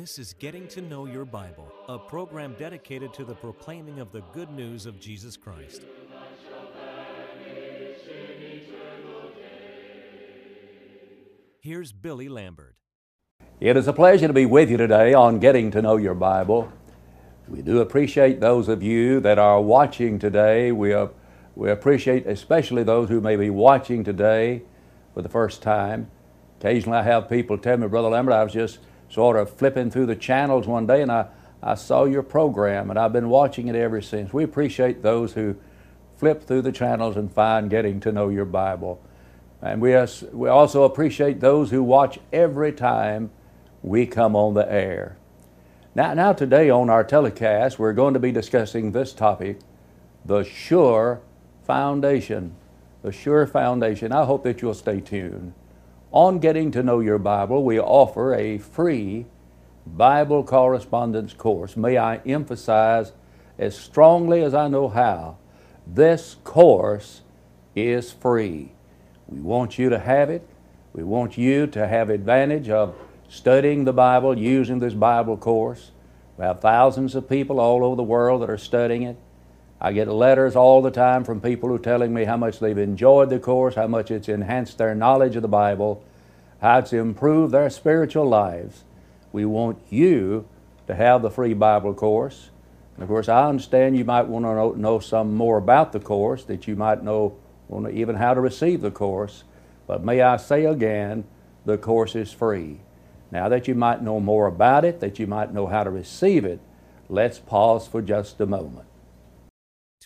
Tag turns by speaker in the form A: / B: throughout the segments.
A: This is Getting to Know Your Bible, a program dedicated to the proclaiming of the good news of Jesus Christ. Here's Billy Lambert.
B: It is a pleasure to be with you today on Getting to Know Your Bible. We do appreciate those of you that are watching today. We, we appreciate especially those who may be watching today for the first time. Occasionally I have people tell me, Brother Lambert, I was just sort of flipping through the channels one day and I, I saw your program and I've been watching it ever since. We appreciate those who flip through the channels and find Getting to Know Your Bible. And we, we also appreciate those who watch every time we come on the air. Now, now, today on our telecast, we're going to be discussing this topic the sure foundation. The sure foundation. I hope that you'll stay tuned. On Getting to Know Your Bible, we offer a free Bible correspondence course. May I emphasize as strongly as I know how, this course is free. We want you to have it. We want you to have advantage of studying the Bible using this Bible course. We have thousands of people all over the world that are studying it. I get letters all the time from people who are telling me how much they've enjoyed the course, how much it's enhanced their knowledge of the Bible, how it's improved their spiritual lives. We want you to have the free Bible course. And of course, I understand you might want to know, know some more about the course, that you might know even how to receive the course. But may I say again, the course is free. Now that you might know more about it, that you might know how to receive it, let's pause for just a moment.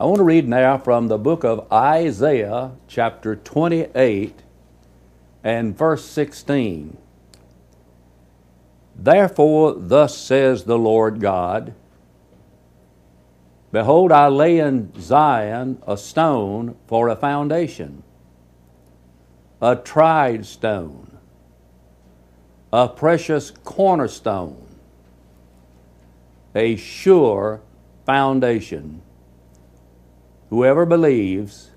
B: I want to read now from the book of Isaiah, chapter 28 and verse 16. Therefore, thus says the Lord God Behold, I lay in Zion a stone for a foundation, a tried stone, a precious cornerstone, a sure foundation Whoever believes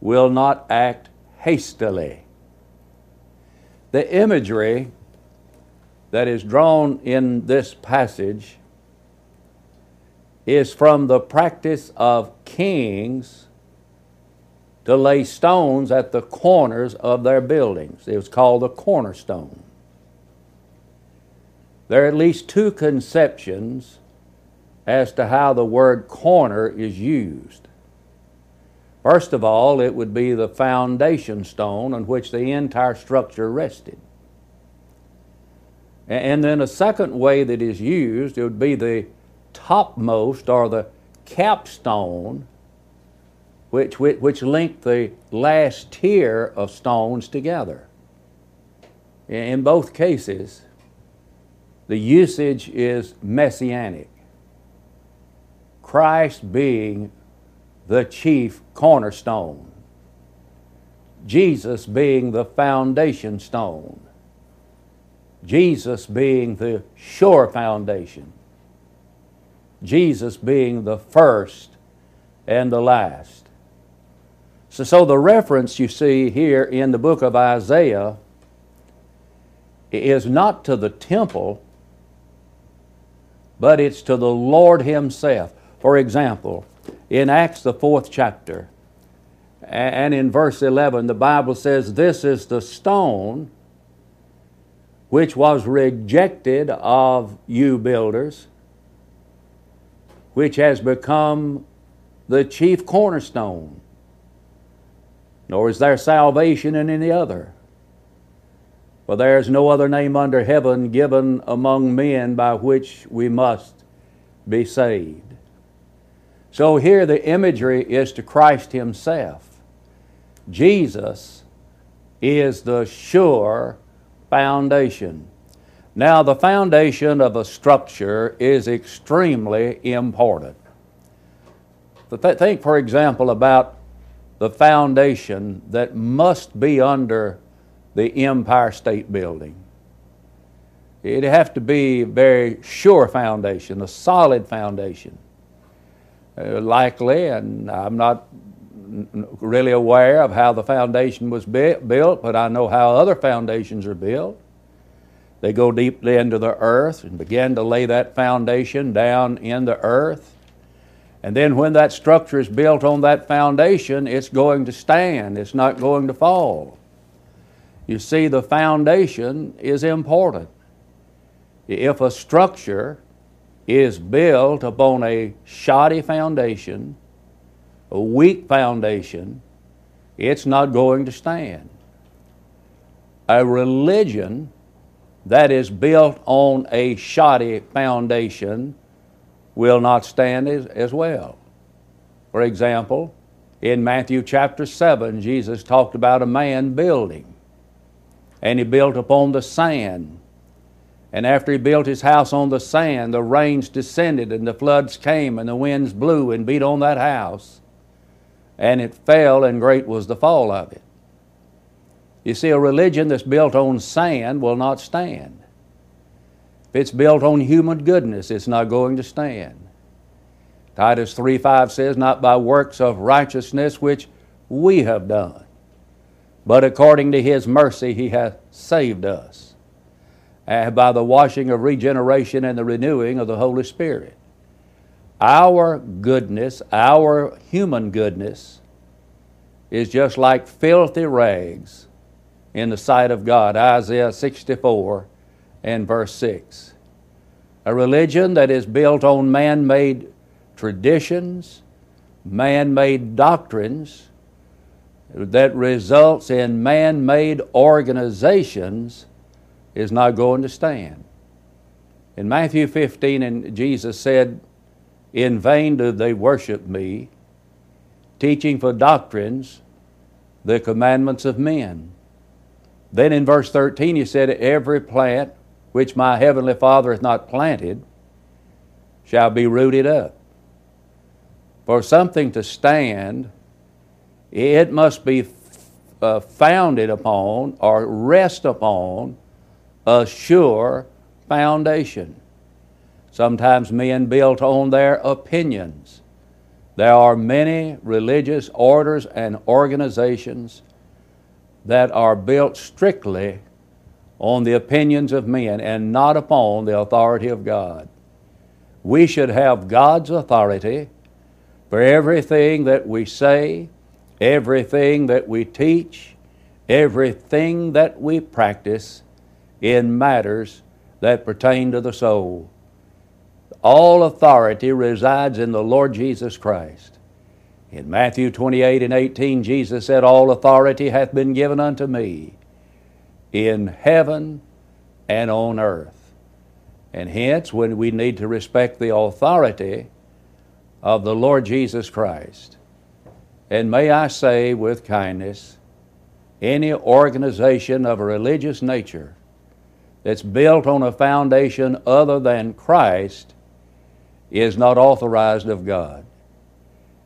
B: will not act hastily. The imagery that is drawn in this passage is from the practice of kings to lay stones at the corners of their buildings. It was called the cornerstone. There are at least two conceptions as to how the word corner is used. First of all, it would be the foundation stone on which the entire structure rested. And then a second way that is used, it would be the topmost or the capstone, which, which, which linked the last tier of stones together. In both cases, the usage is messianic. Christ being the chief cornerstone, Jesus being the foundation stone, Jesus being the sure foundation, Jesus being the first and the last. So, so the reference you see here in the book of Isaiah is not to the temple, but it's to the Lord Himself. For example, in Acts, the fourth chapter, and in verse 11, the Bible says, This is the stone which was rejected of you builders, which has become the chief cornerstone. Nor is there salvation in any other. For there is no other name under heaven given among men by which we must be saved. So here the imagery is to Christ Himself. Jesus is the sure foundation. Now, the foundation of a structure is extremely important. Think, for example, about the foundation that must be under the Empire State Building. It'd have to be a very sure foundation, a solid foundation. Uh, likely, and I'm not really aware of how the foundation was built, but I know how other foundations are built. They go deeply into the earth and begin to lay that foundation down in the earth. And then when that structure is built on that foundation, it's going to stand, it's not going to fall. You see, the foundation is important. If a structure is built upon a shoddy foundation, a weak foundation, it's not going to stand. A religion that is built on a shoddy foundation will not stand as, as well. For example, in Matthew chapter 7, Jesus talked about a man building, and he built upon the sand. And after he built his house on the sand, the rains descended, and the floods came, and the winds blew and beat on that house, and it fell, and great was the fall of it. You see, a religion that's built on sand will not stand. If it's built on human goodness, it's not going to stand. Titus 3 5 says, Not by works of righteousness which we have done, but according to His mercy He hath saved us, Uh, by the washing of regeneration and the renewing of the Holy Spirit. Our goodness, our human goodness, is just like filthy rags in the sight of God. Isaiah 64 and verse 6. A religion that is built on man made traditions, man made doctrines, that results in man made organizations is not going to stand. In Matthew 15, and Jesus said, In vain do they worship me, teaching for doctrines the commandments of men. Then in verse 13 he said, Every plant which my heavenly Father hath not planted shall be rooted up. For something to stand, it must be uh, founded upon or rest upon a sure foundation. Sometimes men built on their opinions. There are many religious orders and organizations that are built strictly on the opinions of men and not upon the authority of God. We should have God's authority for everything that we say, everything that we teach, everything that we practice in matters that pertain to the soul. All authority resides in the Lord Jesus Christ. In Matthew 28 and 18, Jesus said, All authority hath been given unto me in heaven and on earth. And hence, when we need to respect the authority of the Lord Jesus Christ, and may I say with kindness, any organization of a religious nature that's built on a foundation other than Christ is not authorized of God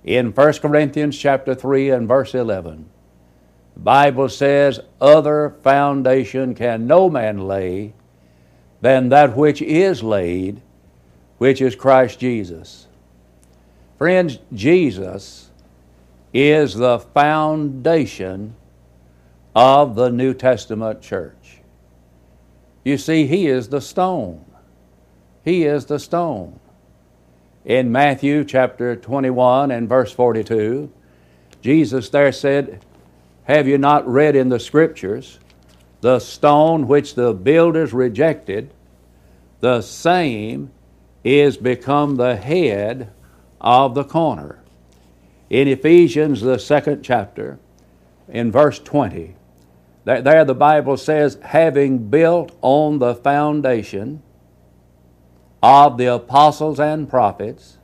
B: in 1 Corinthians chapter 3 and verse 11. The Bible says, Other foundation can no man lay than that which is laid, which is Christ Jesus. Friends, Jesus is the foundation of the New Testament church. You see, He is the stone. He is the stone in Matthew chapter 21 and verse 42, Jesus there said, Have you not read in the Scriptures, the stone which the builders rejected, the same is become the head of the corner. In Ephesians, the second chapter, in verse 20, there the Bible says, having built on the foundation of the apostles and prophets,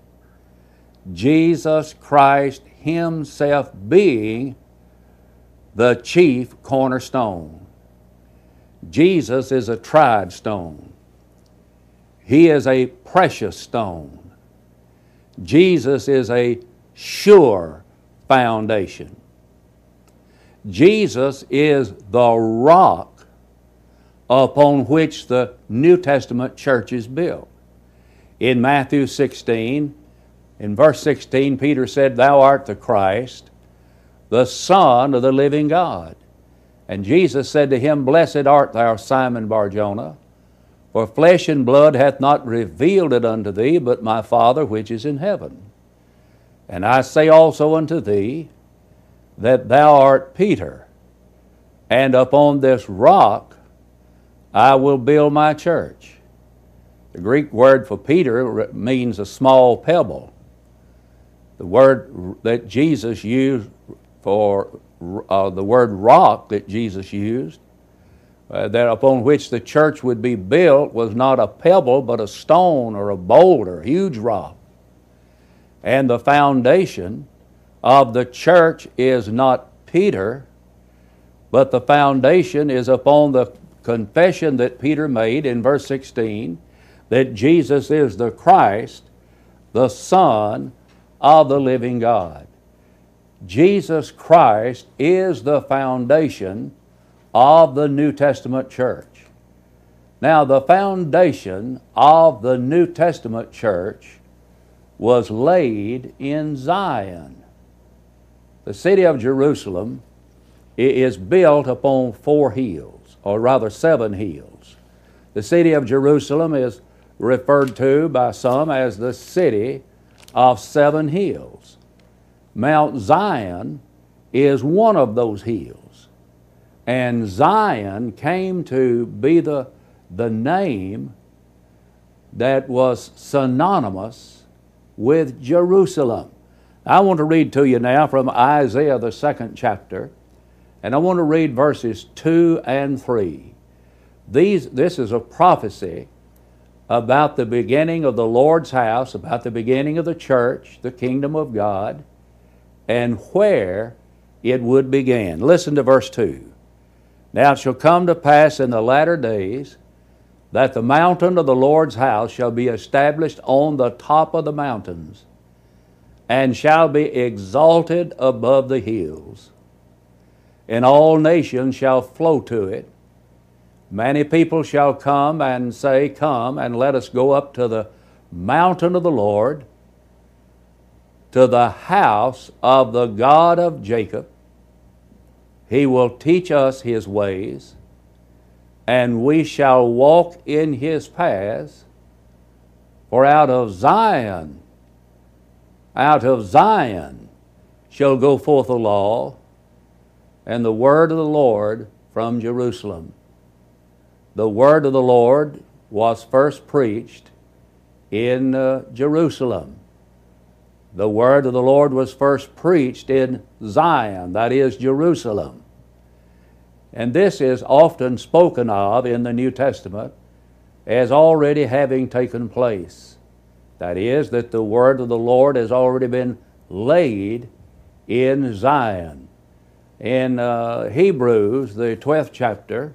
B: Jesus Christ Himself being the chief cornerstone. Jesus is a tried stone. He is a precious stone. Jesus is a sure foundation. Jesus is the rock upon which the New Testament church is built. In Matthew 16, in verse 16, Peter said, Thou art the Christ, the Son of the living God. And Jesus said to him, Blessed art thou, Simon Barjona, for flesh and blood hath not revealed it unto thee, but my Father which is in heaven. And I say also unto thee, that thou art Peter, and upon this rock I will build my church. The Greek word for Peter means a small pebble. The word that Jesus used for uh, the word rock that Jesus used, uh, that upon which the church would be built, was not a pebble but a stone or a boulder, huge rock. And the foundation of the church is not Peter, but the foundation is upon the confession that Peter made in verse 16 that Jesus is the Christ, the Son of the living God. Jesus Christ is the foundation of the New Testament church. Now, the foundation of the New Testament church was laid in Zion. The city of Jerusalem is built upon four hills, or rather seven hills. The city of Jerusalem is referred to by some as the city of seven hills. Mount Zion is one of those hills. And Zion came to be the, the name that was synonymous with Jerusalem. I want to read to you now from Isaiah, the second chapter, and I want to read verses 2 and 3. These, this is a prophecy about the beginning of the Lord's house, about the beginning of the church, the kingdom of God, and where it would begin. Listen to verse 2. Now it shall come to pass in the latter days that the mountain of the Lord's house shall be established on the top of the mountains and shall be exalted above the hills. And all nations shall flow to it. Many people shall come and say, Come and let us go up to the mountain of the Lord, to the house of the God of Jacob. He will teach us His ways, and we shall walk in His paths. For out of Zion out of Zion shall go forth the law and the word of the Lord from Jerusalem. The word of the Lord was first preached in uh, Jerusalem. The word of the Lord was first preached in Zion, that is, Jerusalem. And this is often spoken of in the New Testament as already having taken place. That is, that the word of the Lord has already been laid in Zion. In uh, Hebrews, the 12th chapter,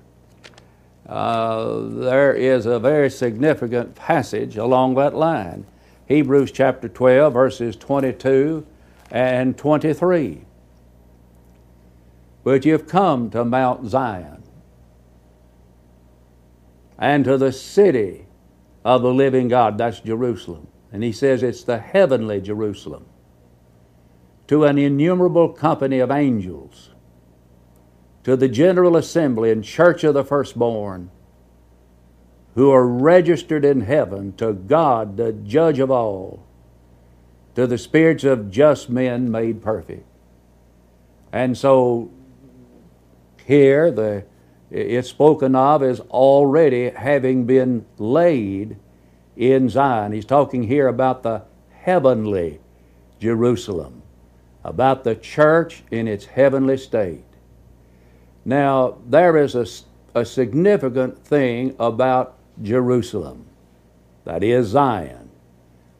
B: uh, there is a very significant passage along that line. Hebrews chapter 12, verses 22 and 23. But you've come to Mount Zion and to the city of the living God, that's Jerusalem and he says it's the heavenly Jerusalem, to an innumerable company of angels, to the general assembly and church of the firstborn, who are registered in heaven, to God, the judge of all, to the spirits of just men made perfect. And so here the it's spoken of as already having been laid in Zion. He's talking here about the heavenly Jerusalem, about the church in its heavenly state. Now, there is a, a significant thing about Jerusalem, that is Zion.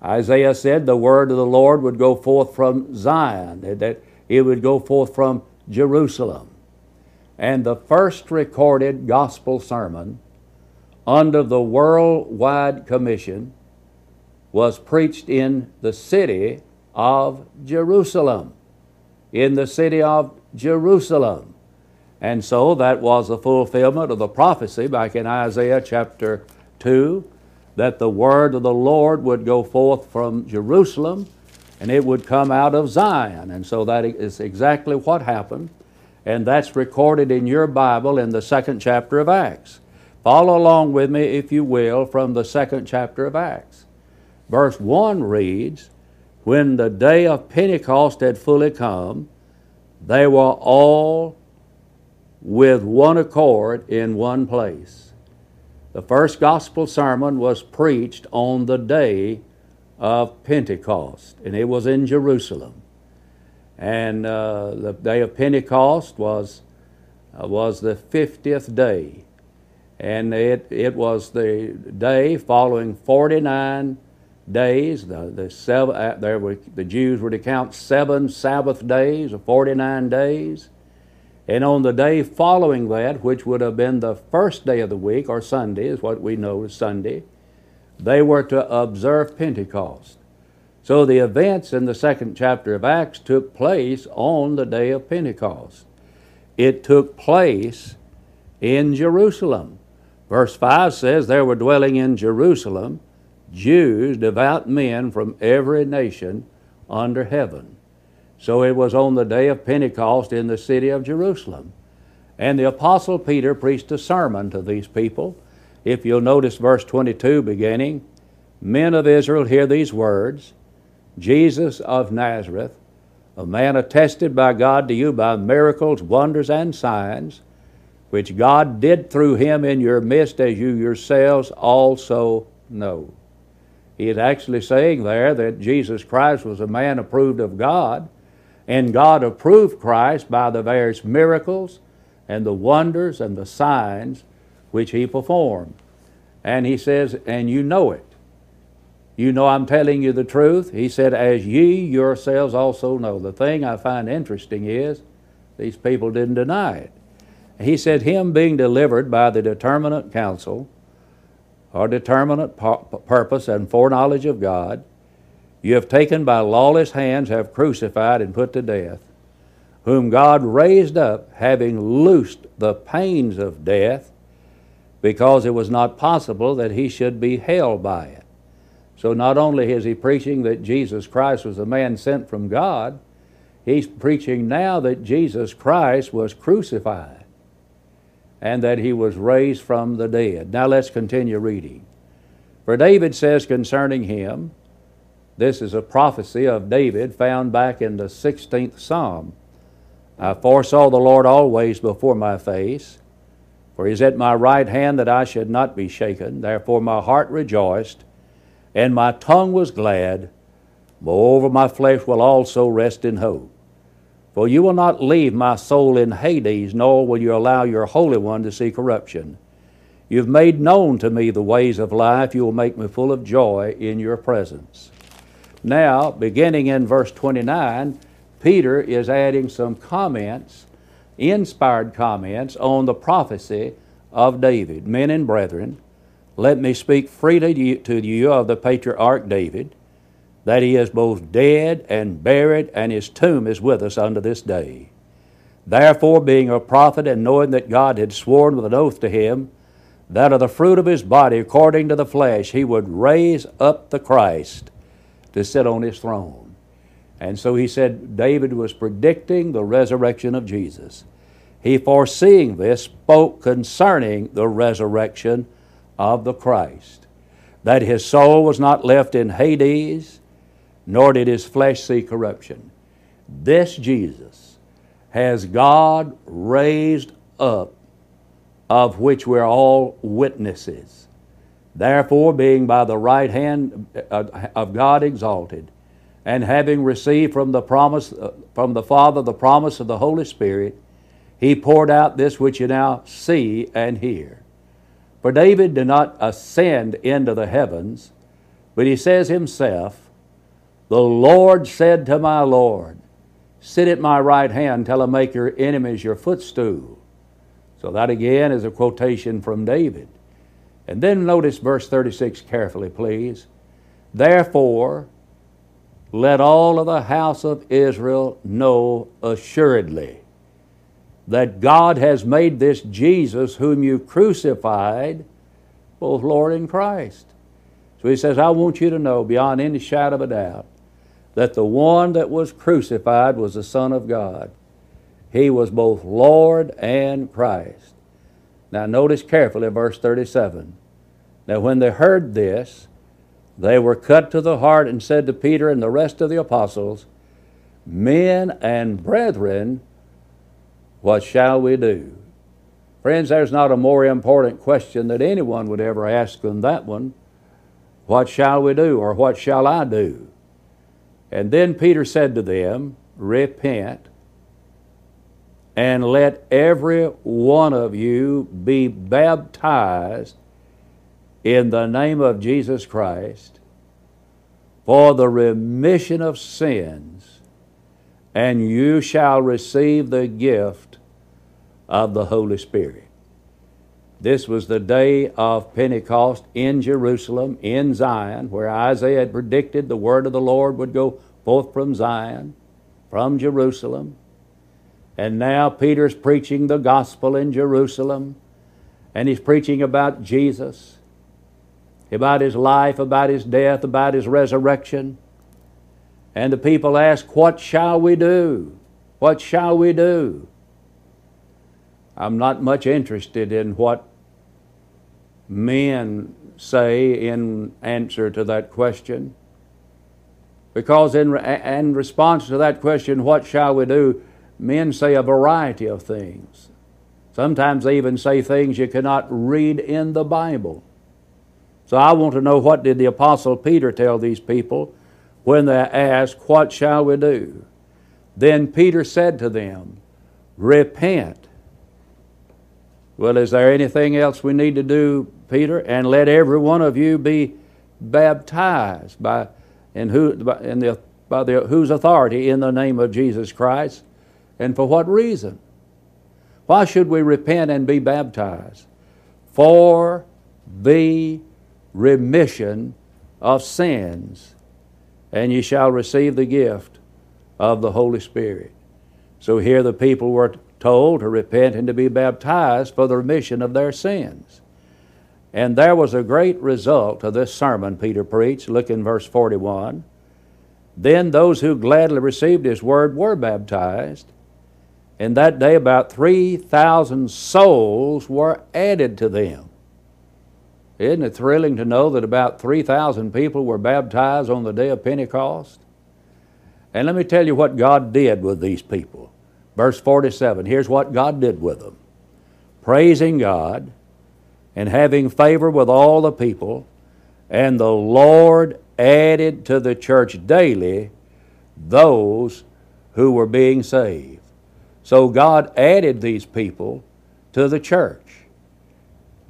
B: Isaiah said the word of the Lord would go forth from Zion, that it would go forth from Jerusalem. And the first recorded gospel sermon under the worldwide commission was preached in the city of Jerusalem. In the city of Jerusalem. And so that was the fulfillment of the prophecy back in Isaiah chapter 2 that the word of the Lord would go forth from Jerusalem and it would come out of Zion. And so that is exactly what happened. And that's recorded in your Bible in the second chapter of Acts. Follow along with me, if you will, from the second chapter of Acts. Verse 1 reads When the day of Pentecost had fully come, they were all with one accord in one place. The first gospel sermon was preached on the day of Pentecost, and it was in Jerusalem. And uh, the day of Pentecost was, uh, was the 50th day. And it, it was the day following 49 days. The, the, seven, uh, there were, the Jews were to count seven Sabbath days of 49 days. And on the day following that, which would have been the first day of the week, or Sunday, is what we know as Sunday, they were to observe Pentecost. So the events in the second chapter of Acts took place on the day of Pentecost. It took place in Jerusalem. Verse 5 says, There were dwelling in Jerusalem Jews, devout men from every nation under heaven. So it was on the day of Pentecost in the city of Jerusalem. And the Apostle Peter preached a sermon to these people if you'll notice verse 22 beginning, Men of Israel, hear these words Jesus of Nazareth, a man attested by God to you by miracles, wonders, and signs, which God did through him in your midst, as you yourselves also know. He is actually saying there that Jesus Christ was a man approved of God, and God approved Christ by the various miracles and the wonders and the signs which he performed. And he says, and you know it. You know I'm telling you the truth. He said, as ye yourselves also know. The thing I find interesting is these people didn't deny it. He said, Him being delivered by the determinate counsel or determinate purpose and foreknowledge of God, you have taken by lawless hands, have crucified and put to death, whom God raised up, having loosed the pains of death, because it was not possible that he should be held by it. So not only is he preaching that Jesus Christ was a man sent from God, he's preaching now that Jesus Christ was crucified and that he was raised from the dead. Now let's continue reading. For David says concerning him, this is a prophecy of David found back in the 16th Psalm. I foresaw the Lord always before my face for he is at my right hand that I should not be shaken. Therefore my heart rejoiced, and my tongue was glad. Moreover, my flesh will also rest in hope. For you will not leave my soul in Hades, nor will you allow your Holy One to see corruption. You've made known to me the ways of life. You will make me full of joy in your presence. Now, beginning in verse 29, Peter is adding some comments inspired comments on the prophecy of David. Men and brethren, let me speak freely to you of the patriarch David, that he is both dead and buried, and his tomb is with us unto this day. Therefore, being a prophet, and knowing that God had sworn with an oath to him, that of the fruit of his body, according to the flesh, he would raise up the Christ to sit on his throne. And so he said David was predicting the resurrection of Jesus. He, foreseeing this, spoke concerning the resurrection of the Christ, that his soul was not left in Hades, nor did his flesh see corruption. This Jesus has God raised up, of which we're all witnesses. Therefore, being by the right hand of God exalted, and having received from the promise uh, from the Father the promise of the Holy Spirit, he poured out this which you now see and hear. For David did not ascend into the heavens, but he says himself, The Lord said to my Lord, Sit at my right hand till I make your enemies your footstool. So that again is a quotation from David. And then notice verse 36 carefully, please. Therefore, let all of the house of Israel know assuredly that God has made this Jesus, whom you crucified, both Lord and Christ. So he says, I want you to know beyond any shadow of a doubt that the one that was crucified was the Son of God. He was both Lord and Christ. Now, notice carefully verse 37. Now, when they heard this, they were cut to the heart and said to Peter and the rest of the apostles, Men and brethren, what shall we do? Friends, there's not a more important question that anyone would ever ask than that one. What shall we do, or what shall I do? And then Peter said to them, Repent, and let every one of you be baptized in the name of Jesus Christ for the remission of sins, and you shall receive the gift of the Holy Spirit. This was the day of Pentecost in Jerusalem, in Zion, where Isaiah had predicted the word of the Lord would go forth from Zion, from Jerusalem. And now Peter's preaching the gospel in Jerusalem, and he's preaching about Jesus, about his life, about his death, about his resurrection. And the people ask, What shall we do? What shall we do? I'm not much interested in what men say in answer to that question. Because in, in response to that question, what shall we do? Men say a variety of things. Sometimes they even say things you cannot read in the Bible. So I want to know what did the apostle Peter tell these people when they asked, "What shall we do?" Then Peter said to them, "Repent." Well, is there anything else we need to do, Peter? And let every one of you be baptized by in who in the by the whose authority in the name of Jesus Christ and for what reason? Why should we repent and be baptized? For the remission of sins, and ye shall receive the gift of the Holy Spirit. So here the people were told to repent and to be baptized for the remission of their sins. And there was a great result of this sermon Peter preached. Look in verse 41. Then those who gladly received his word were baptized, and that day, about 3,000 souls were added to them. Isn't it thrilling to know that about 3,000 people were baptized on the day of Pentecost? And let me tell you what God did with these people. Verse 47 here's what God did with them praising God and having favor with all the people, and the Lord added to the church daily those who were being saved. So God added these people to the church.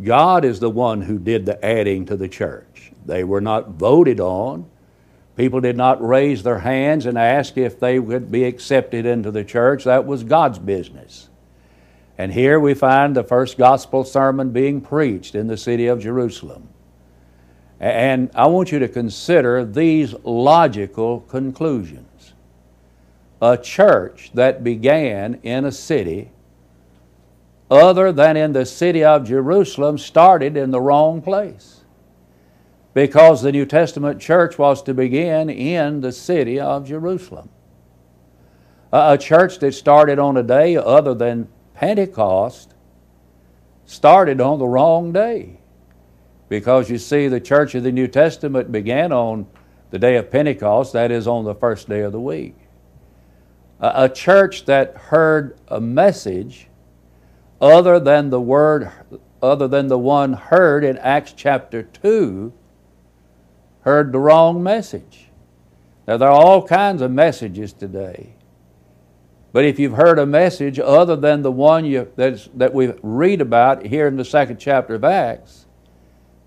B: God is the one who did the adding to the church. They were not voted on. People did not raise their hands and ask if they would be accepted into the church. That was God's business. And here we find the first gospel sermon being preached in the city of Jerusalem. And I want you to consider these logical conclusions a church that began in a city other than in the city of Jerusalem started in the wrong place. Because the New Testament church was to begin in the city of Jerusalem. A church that started on a day other than Pentecost started on the wrong day. Because you see, the church of the New Testament began on the day of Pentecost, that is, on the first day of the week a church that heard a message other than the word other than the one heard in Acts chapter 2 heard the wrong message. Now there are all kinds of messages today. But if you've heard a message other than the one you, that we read about here in the second chapter of Acts,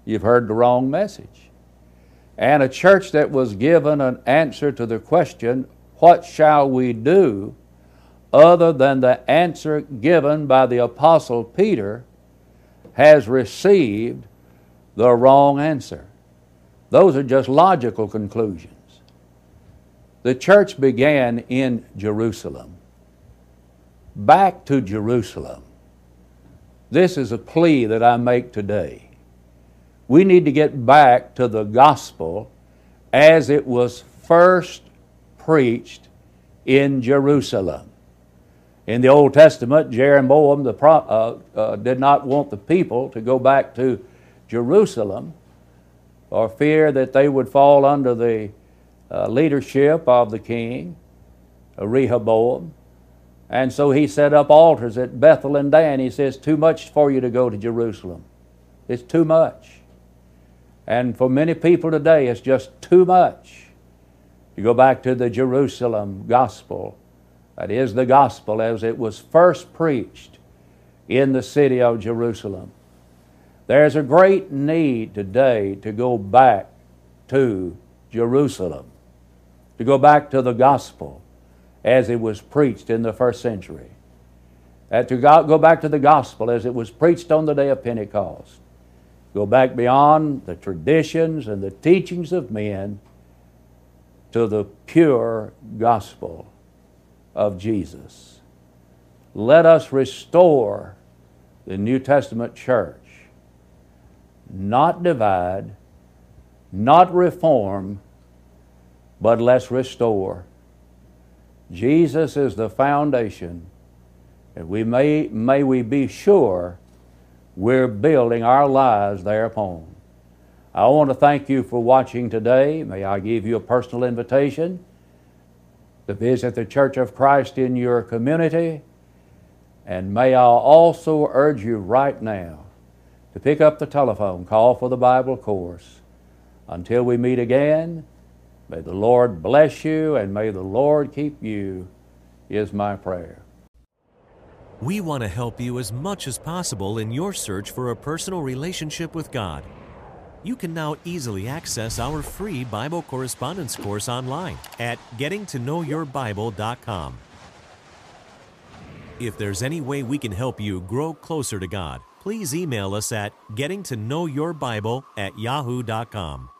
B: you've heard the wrong message. And a church that was given an answer to the question, what shall we do? other than the answer given by the Apostle Peter has received the wrong answer. Those are just logical conclusions. The church began in Jerusalem. Back to Jerusalem. This is a plea that I make today. We need to get back to the gospel as it was first preached in Jerusalem. In the Old Testament, Jeroboam the pro- uh, uh, did not want the people to go back to Jerusalem for fear that they would fall under the uh, leadership of the king, Rehoboam. And so he set up altars at Bethel and Dan. He says, Too much for you to go to Jerusalem. It's too much. And for many people today, it's just too much to go back to the Jerusalem gospel. That is the gospel as it was first preached in the city of Jerusalem. There's a great need today to go back to Jerusalem, to go back to the gospel as it was preached in the first century, and to go back to the gospel as it was preached on the day of Pentecost. Go back beyond the traditions and the teachings of men to the pure gospel of Jesus. Let us restore the New Testament church not divide, not reform, but let's restore. Jesus is the foundation, and we may, may we be sure we're building our lives thereupon. I want to thank you for watching today. May I give you a personal invitation to visit the Church of Christ in your community. And may I also urge you right now to pick up the telephone, call for the Bible course. Until we meet again, may the Lord bless you and may the Lord keep you, is my prayer.
A: We want to help you as much as possible in your search for a personal relationship with God. You can now easily access our free Bible correspondence course online at gettingtoknowyourbible.com. If there's any way we can help you grow closer to God, please email us at gettingtoknowyourbible at yahoo.com